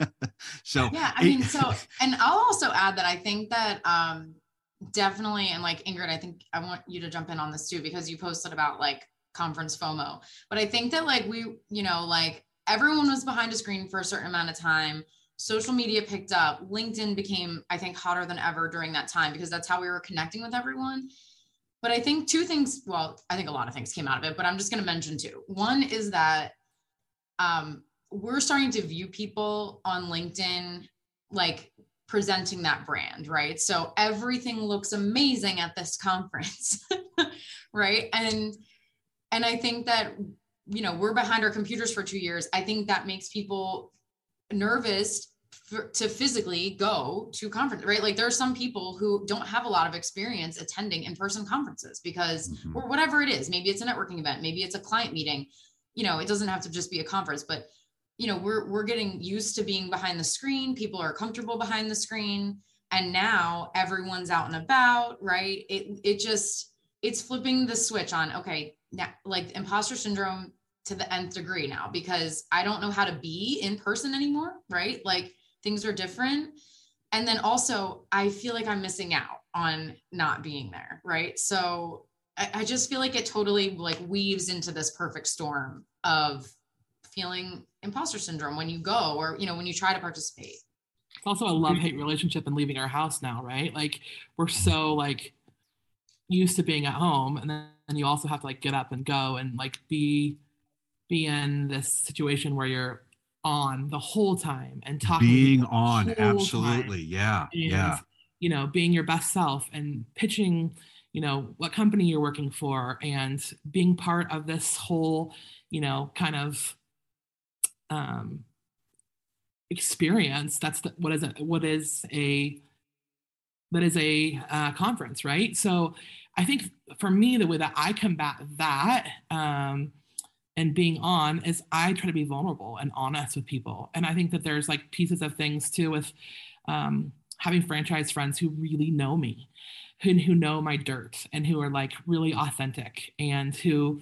Speaker 1: so
Speaker 2: yeah, I mean, so and I'll also add that I think that um definitely and like Ingrid, I think I want you to jump in on this too because you posted about like conference FOMO. But I think that like we, you know, like everyone was behind a screen for a certain amount of time. Social media picked up. LinkedIn became, I think, hotter than ever during that time because that's how we were connecting with everyone. But I think two things, well, I think a lot of things came out of it, but I'm just going to mention two. One is that um, we're starting to view people on LinkedIn like presenting that brand, right? So everything looks amazing at this conference, right? And and I think that you know, we're behind our computers for 2 years. I think that makes people nervous to physically go to conference, right? Like there are some people who don't have a lot of experience attending in-person conferences because mm-hmm. or whatever it is, maybe it's a networking event, maybe it's a client meeting. You know, it doesn't have to just be a conference, but you know we're we're getting used to being behind the screen people are comfortable behind the screen and now everyone's out and about right it it just it's flipping the switch on okay now like imposter syndrome to the nth degree now because i don't know how to be in person anymore right like things are different. And then also i feel like i'm missing out on not being there right? So I, I just feel like it totally like weaves into this perfect storm of feeling imposter syndrome when you go or you know when you try to participate.
Speaker 3: It's also a love hate relationship and leaving our house now right? Like we're so like used to being at home and then and you also have to like get up and go and like be be in this situation where you're on the whole time and talking
Speaker 1: being on absolutely yeah and, yeah
Speaker 3: you know being your best self and pitching you know what company you're working for and being part of this whole you know kind of um, experience. That's the, what is a, what is a that is a uh, conference, right? So I think for me, the way that I combat that um, and being on is I try to be vulnerable and honest with people. And I think that there's like pieces of things too with um, having franchise friends who really know me, who, who know my dirt and who are like really authentic and who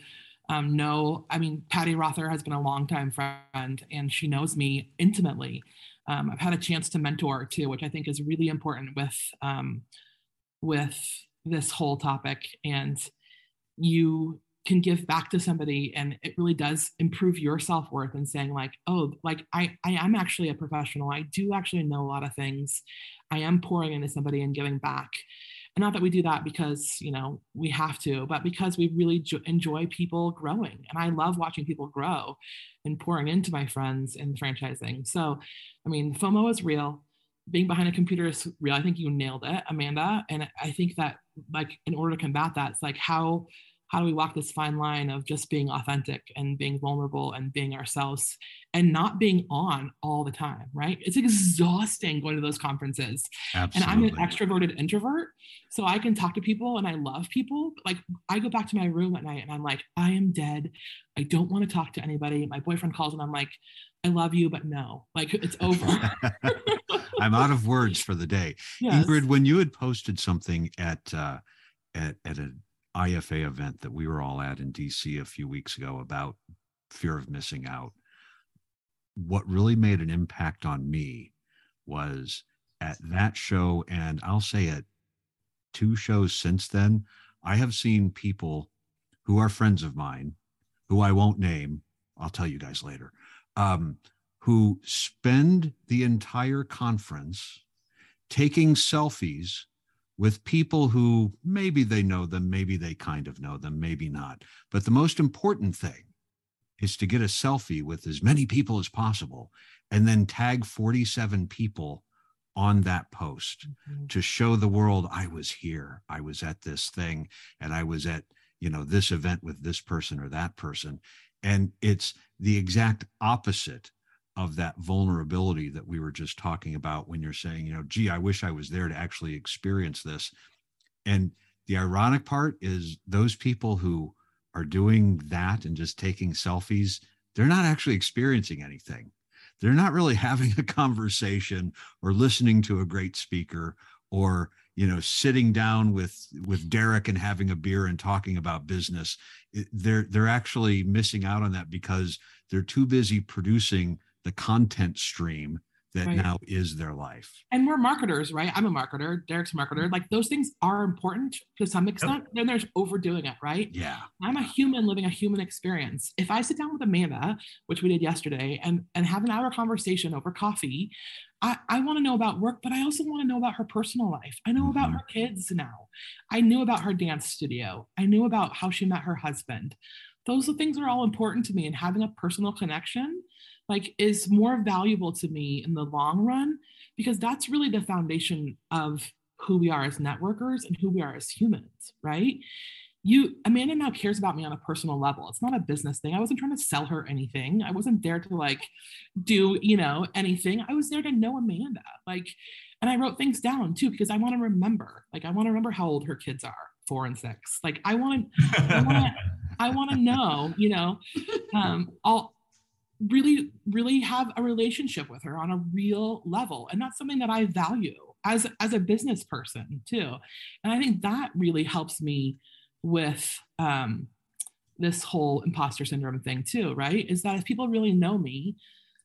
Speaker 3: um, know, I mean, Patty Rother has been a longtime friend and she knows me intimately. Um, I've had a chance to mentor too, which I think is really important with um, with this whole topic. And you can give back to somebody and it really does improve your self-worth and saying like oh like I, I am actually a professional. I do actually know a lot of things. I am pouring into somebody and giving back. And not that we do that because you know we have to but because we really jo- enjoy people growing. And i love watching people grow and pouring into my friends in franchising. So i mean fomo is real. Being behind a computer is real. I think you nailed it amanda. And i think that like in order to combat that it's like how how do we walk this fine line of just being authentic and being vulnerable and being ourselves and not being on all the time right? It's exhausting going to those conferences. Absolutely. and i'm an extroverted introvert so i can talk to people and i love people. But like i go back to my room at night and i'm like i am dead. I don't want to talk to anybody. My boyfriend calls and i'm like i love you but no. Like it's over.
Speaker 1: I'm out of words for the day. Yes. ingrid when you had posted something at uh at, at a IFA event that we were all at in DC a few weeks ago about fear of missing out. What really made an impact on me was at that show, and I'll say at two shows since then, I have seen people who are friends of mine, who I won't name, I'll tell you guys later, um, who spend the entire conference taking selfies with people who maybe they know them, maybe they kind of know them, maybe not. But the most important thing is to get a selfie with as many people as possible and then tag 47 people on that post mm-hmm. to show the world I was here, I was at this thing, and I was at, you know, this event with this person or that person. And it's the exact opposite of that vulnerability that we were just talking about when you're saying, you know, gee, I wish I was there to actually experience this. And the ironic part is those people who are doing that and just taking selfies, they're not actually experiencing anything. They're not really having a conversation or listening to a great speaker or you know sitting down with with Derrick and having a beer and talking about business they're they're actually missing out on that because they're too busy producing the content stream that right. now is their life.
Speaker 3: And we're marketers, right? I'm a marketer. Derrick's a marketer. Like those things are important to some extent. Yep. Then there's overdoing it, right?
Speaker 1: Yeah.
Speaker 3: I'm a human living a human experience. If I sit down with Amanda, which we did yesterday, and and have an hour conversation over coffee, I, I want to know about work, but I also want to know about her personal life. I know mm-hmm. about her kids now. I knew about her dance studio. I knew about how she met her husband those things are all important to me and having a personal connection like is more valuable to me in the long run because that's really the foundation of who we are as networkers and who we are as humans right? You amanda now cares about me on a personal level. It's not a business thing. I wasn't trying to sell her anything. I wasn't there to like do you know anything. I was there to know amanda like and i wrote things down too because i want to remember. Like i want to remember how old her kids are four and six. Like i want to i want to know you know um i'll really really have a relationship with her on a real level and that's something that i value as as a business person too and i think that really helps me with um, this whole imposter syndrome thing too, right? Is that if people really know me,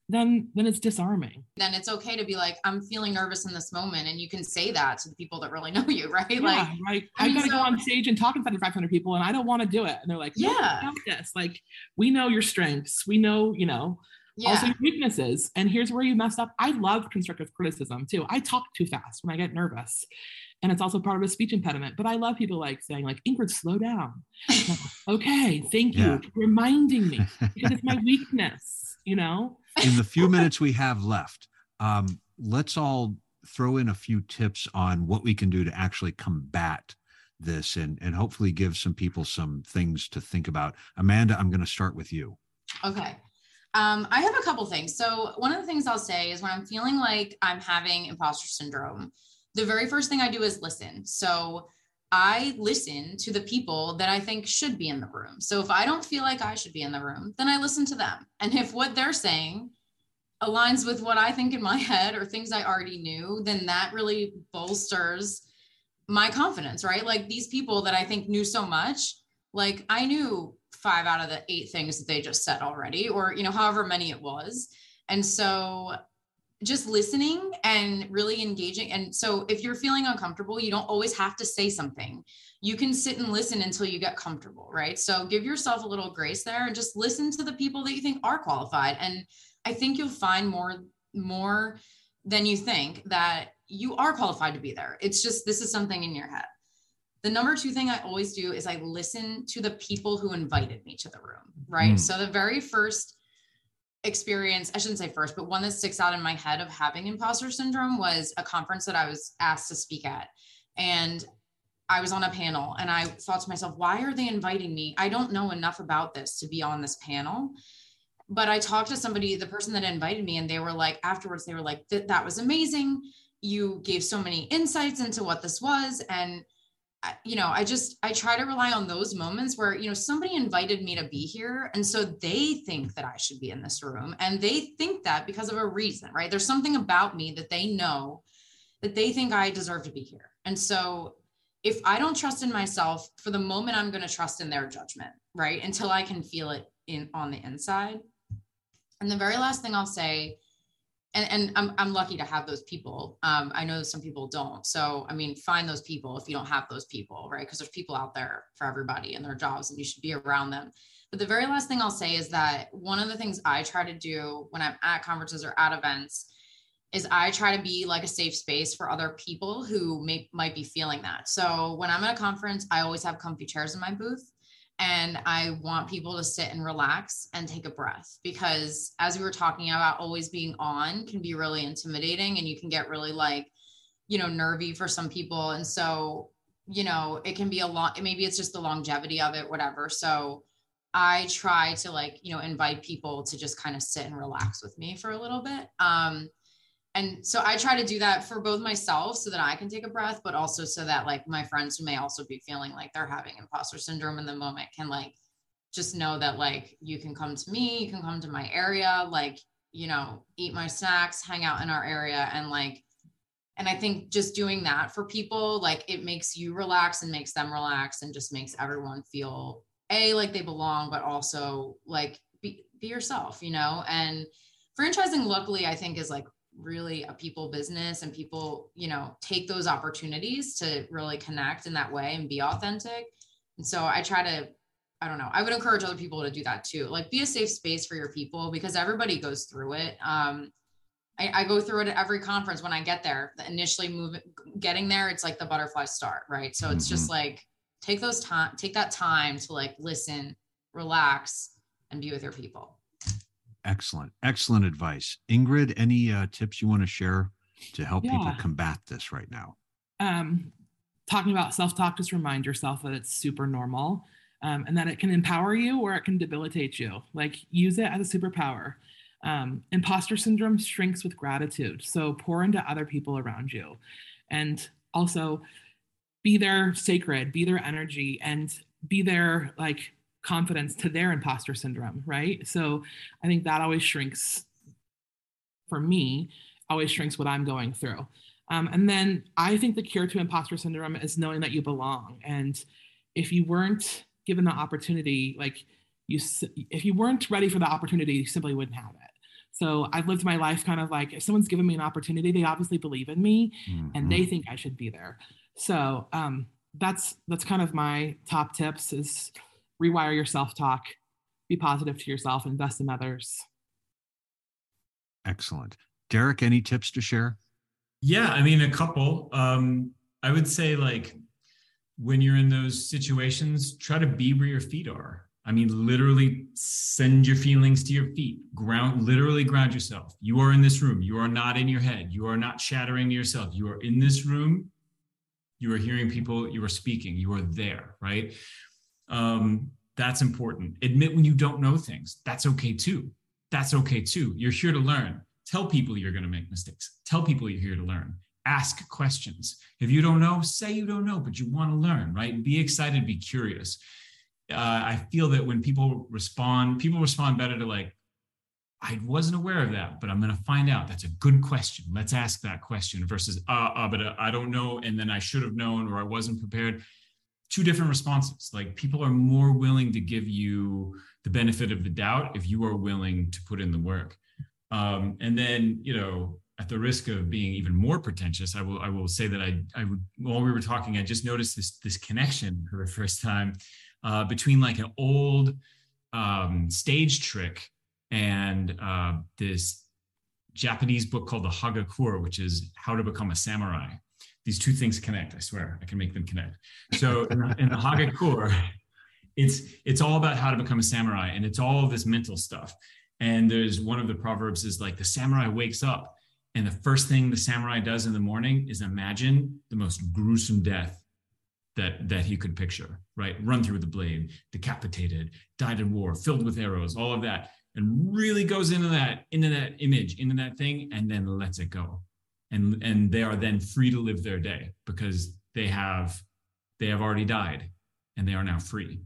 Speaker 3: then then it's disarming.
Speaker 2: Then it's okay to be like, I'm feeling nervous in this moment, and you can say that to the people that really know you, right? Yeah, like,
Speaker 3: right. I, I gotta so, go on stage and talk in front of 500 people, and I don't want to do it. And they're like,
Speaker 2: Yeah,
Speaker 3: this. Like, we know your strengths. We know, you know, yeah. also your weaknesses. And here's where you messed up. I love constructive criticism too. I talk too fast when I get nervous and it's also part of a speech impediment. But I love people like saying, like, Ingrid, slow down. okay, thank you yeah. reminding me because it's my weakness, you know?
Speaker 1: In the few minutes we have left, um, let's all throw in a few tips on what we can do to actually combat this and, and hopefully give some people some things to think about. Amanda, I'm going to start with you.
Speaker 2: Okay. Um, I have a couple things. So, one of the things I'll say is when I'm feeling like I'm having imposter syndrome, the very first thing I do is listen. So I listen to the people that I think should be in the room. So if I don't feel like I should be in the room, then I listen to them. And if what they're saying aligns with what I think in my head or things I already knew, then that really bolsters my confidence, right? Like these people that I think knew so much, like I knew five out of the eight things that they just said already, or, you know, however many it was. And so just listening and really engaging. And so if you're feeling uncomfortable, you don't always have to say something. You can sit and listen until you get comfortable, right? So give yourself a little grace there and just listen to the people that you think are qualified. And I think you'll find more more than you think that you are qualified to be there. It's just this is something in your head. The number two thing I always do is I listen to the people who invited me to the room, right? Mm. So the very first experience, I shouldn't say first, but one that sticks out in my head of having imposter syndrome was a conference that I was asked to speak at. And I was on a panel and I thought to myself, why are they inviting me? I don't know enough about this to be on this panel. But I talked to somebody, the person that invited me, and they were like, afterwards, they were like, that was amazing. You gave so many insights into what this was. And you know, I just I try to rely on those moments where, you know, somebody invited me to be here and so they think that I should be in this room and they think that because of a reason, right? There's something about me that they know that they think I deserve to be here. And so if I don't trust in myself for the moment I'm going to trust in their judgment, right? Until I can feel it in on the inside. And the very last thing I'll say and, and I'm, I'm lucky to have those people. Um, I know some people don't. So, I mean, find those people if you don't have those people, right? Because there's people out there for everybody and their jobs and you should be around them. But the very last thing I'll say is that one of the things I try to do when I'm at conferences or at events is I try to be like a safe space for other people who may, might be feeling that. So when I'm at a conference, I always have comfy chairs in my booth and I want people to sit and relax and take a breath because, as we were talking about, always being on can be really intimidating and you can get really like, you know, nervy for some people. And so, you know, it can be a lot, maybe it's just the longevity of it, whatever. So, I try to like, you know, invite people to just kind of sit and relax with me for a little bit. Um, and so I try to do that for both myself so that I can take a breath, but also so that like my friends who may also be feeling like they're having imposter syndrome in the moment can like just know that like you can come to me, you can come to my area, like, you know, eat my snacks, hang out in our area and like and I think just doing that for people, like it makes you relax and makes them relax and just makes everyone feel a like they belong, but also like be, be yourself, you know? And franchising, luckily, I think is like really a people business and people, you know, take those opportunities to really connect in that way and be authentic. And so I try to, I don't know, I would encourage other people to do that too. Like be a safe space for your people because everybody goes through it. Um, I, I go through it at every conference when I get there. Initially moving, getting there, it's like the butterfly start, right? So it's mm-hmm. just like take those time, take that time to like listen, relax, and be with your people.
Speaker 1: Excellent. Excellent advice. Ingrid, any uh, tips you want to share to help yeah. people combat this right now?
Speaker 3: Um, talking about self talk, just remind yourself that it's super normal um, and that it can empower you or it can debilitate you. Like, use it as a superpower. Um, imposter syndrome shrinks with gratitude. So, pour into other people around you. And also, be their sacred, be their energy, and be their like confidence to their imposter syndrome, right? So I think that always shrinks for me, always shrinks what I'm going through. Um, and then I think the cure to imposter syndrome is knowing that you belong. And if you weren't given the opportunity, like you, if you weren't ready for the opportunity, you simply wouldn't have it. So I've lived my life kind of like if someone's given me an opportunity, they obviously believe in me mm-hmm. and they mm-hmm. think I should be there. So um, that's that's kind of my top tips is rewire your self-talk, be positive to yourself, invest in others.
Speaker 1: Excellent. Derrick, any tips to share?
Speaker 4: Yeah, I mean, a couple. Um, I would say, like, when you're in those situations, try to be where your feet are. I mean, literally send your feelings to your feet. Ground, literally ground yourself. You are in this room. You are not in your head. You are not shattering yourself. You are in this room. You are hearing people. You are speaking. You are there, right? Um, that's important. Admit when you don't know things. That's okay too. That's okay too. You're here to learn. Tell people you're going to make mistakes. Tell people you're here to learn. Ask questions. If you don't know, say you don't know, but you want to learn, right? Be excited, be curious. Uh, I feel that when people respond, people respond better to like, I wasn't aware of that, but I'm going to find out. That's a good question. Let's ask that question versus, uh, uh but uh, I don't know. And then I should have known or I wasn't prepared two different responses. Like people are more willing to give you the benefit of the doubt if you are willing to put in the work. Um, and then, you know, at the risk of being even more pretentious, I will I will say that I I would while we were talking, I just noticed this this connection for the first time uh, between like an old um, stage trick and uh, this Japanese book called the Hagakure, which is How to Become a Samurai these two things connect. I swear, I can make them connect. So in the, in the it's it's all about how to become a samurai, and it's all this mental stuff. And there's one of the proverbs is like the samurai wakes up, and the first thing the samurai does in the morning is imagine the most gruesome death that that he could picture. Right, run through the blade, decapitated, died in war, filled with arrows, all of that, and really goes into that into that image, into that thing, and then lets it go and and they are then free to live their day because they have they have already died and they are now free.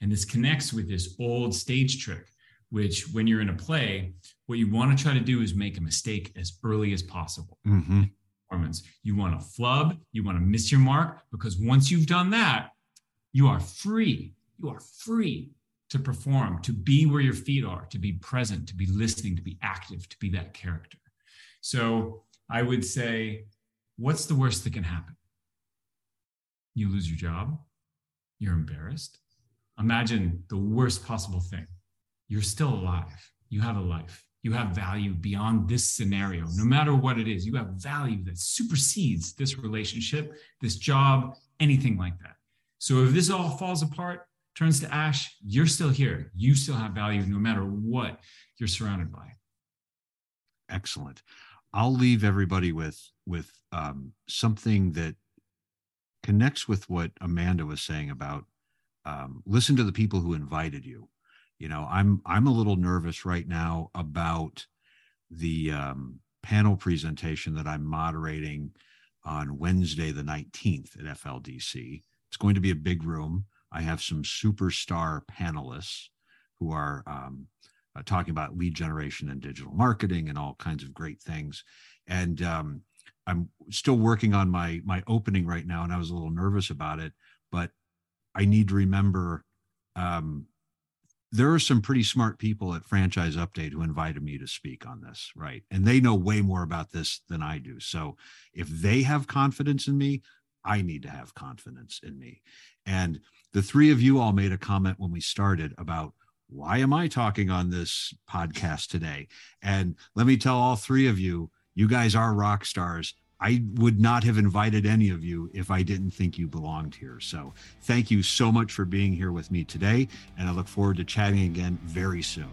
Speaker 4: And this connects with this old stage trick which when you're in a play what you want to try to do is make a mistake as early as possible. Mm-hmm. performance. You want to flub you want to miss your mark because once you've done that you are free you are free to perform to be where your feet are to be present to be listening to be active to be that character. So I would say, what's the worst that can happen? You lose your job. You're embarrassed. Imagine the worst possible thing. You're still alive. You have a life. You have value beyond this scenario. No matter what it is, you have value that supersedes this relationship, this job, anything like that. So if this all falls apart, turns to ash, you're still here. You still have value no matter what you're surrounded by.
Speaker 1: Excellent. I'll leave everybody with with um, something that connects with what Amanda was saying about um, listen to the people who invited you. You know, I'm I'm a little nervous right now about the um, panel presentation that I'm moderating on Wednesday the 19th at FLDC. It's going to be a big room. I have some superstar panelists who are um, talking about lead generation and digital marketing and all kinds of great things. And um, I'm still working on my my opening right now, and I was a little nervous about it, but I need to remember um, there are some pretty smart people at Franchise Update who invited me to speak on this, right? And they know way more about this than I do. So if they have confidence in me, I need to have confidence in me. And the three of you all made a comment when we started about why am I talking on this podcast today? And let me tell all three of you, you guys are rock stars. I would not have invited any of you if I didn't think you belonged here. So thank you so much for being here with me today. And I look forward to chatting again very soon.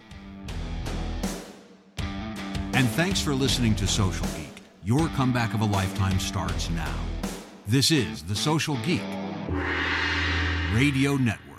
Speaker 1: And thanks for listening to Social Geek. Your comeback of a lifetime starts now. This is the Social Geek Radio Network.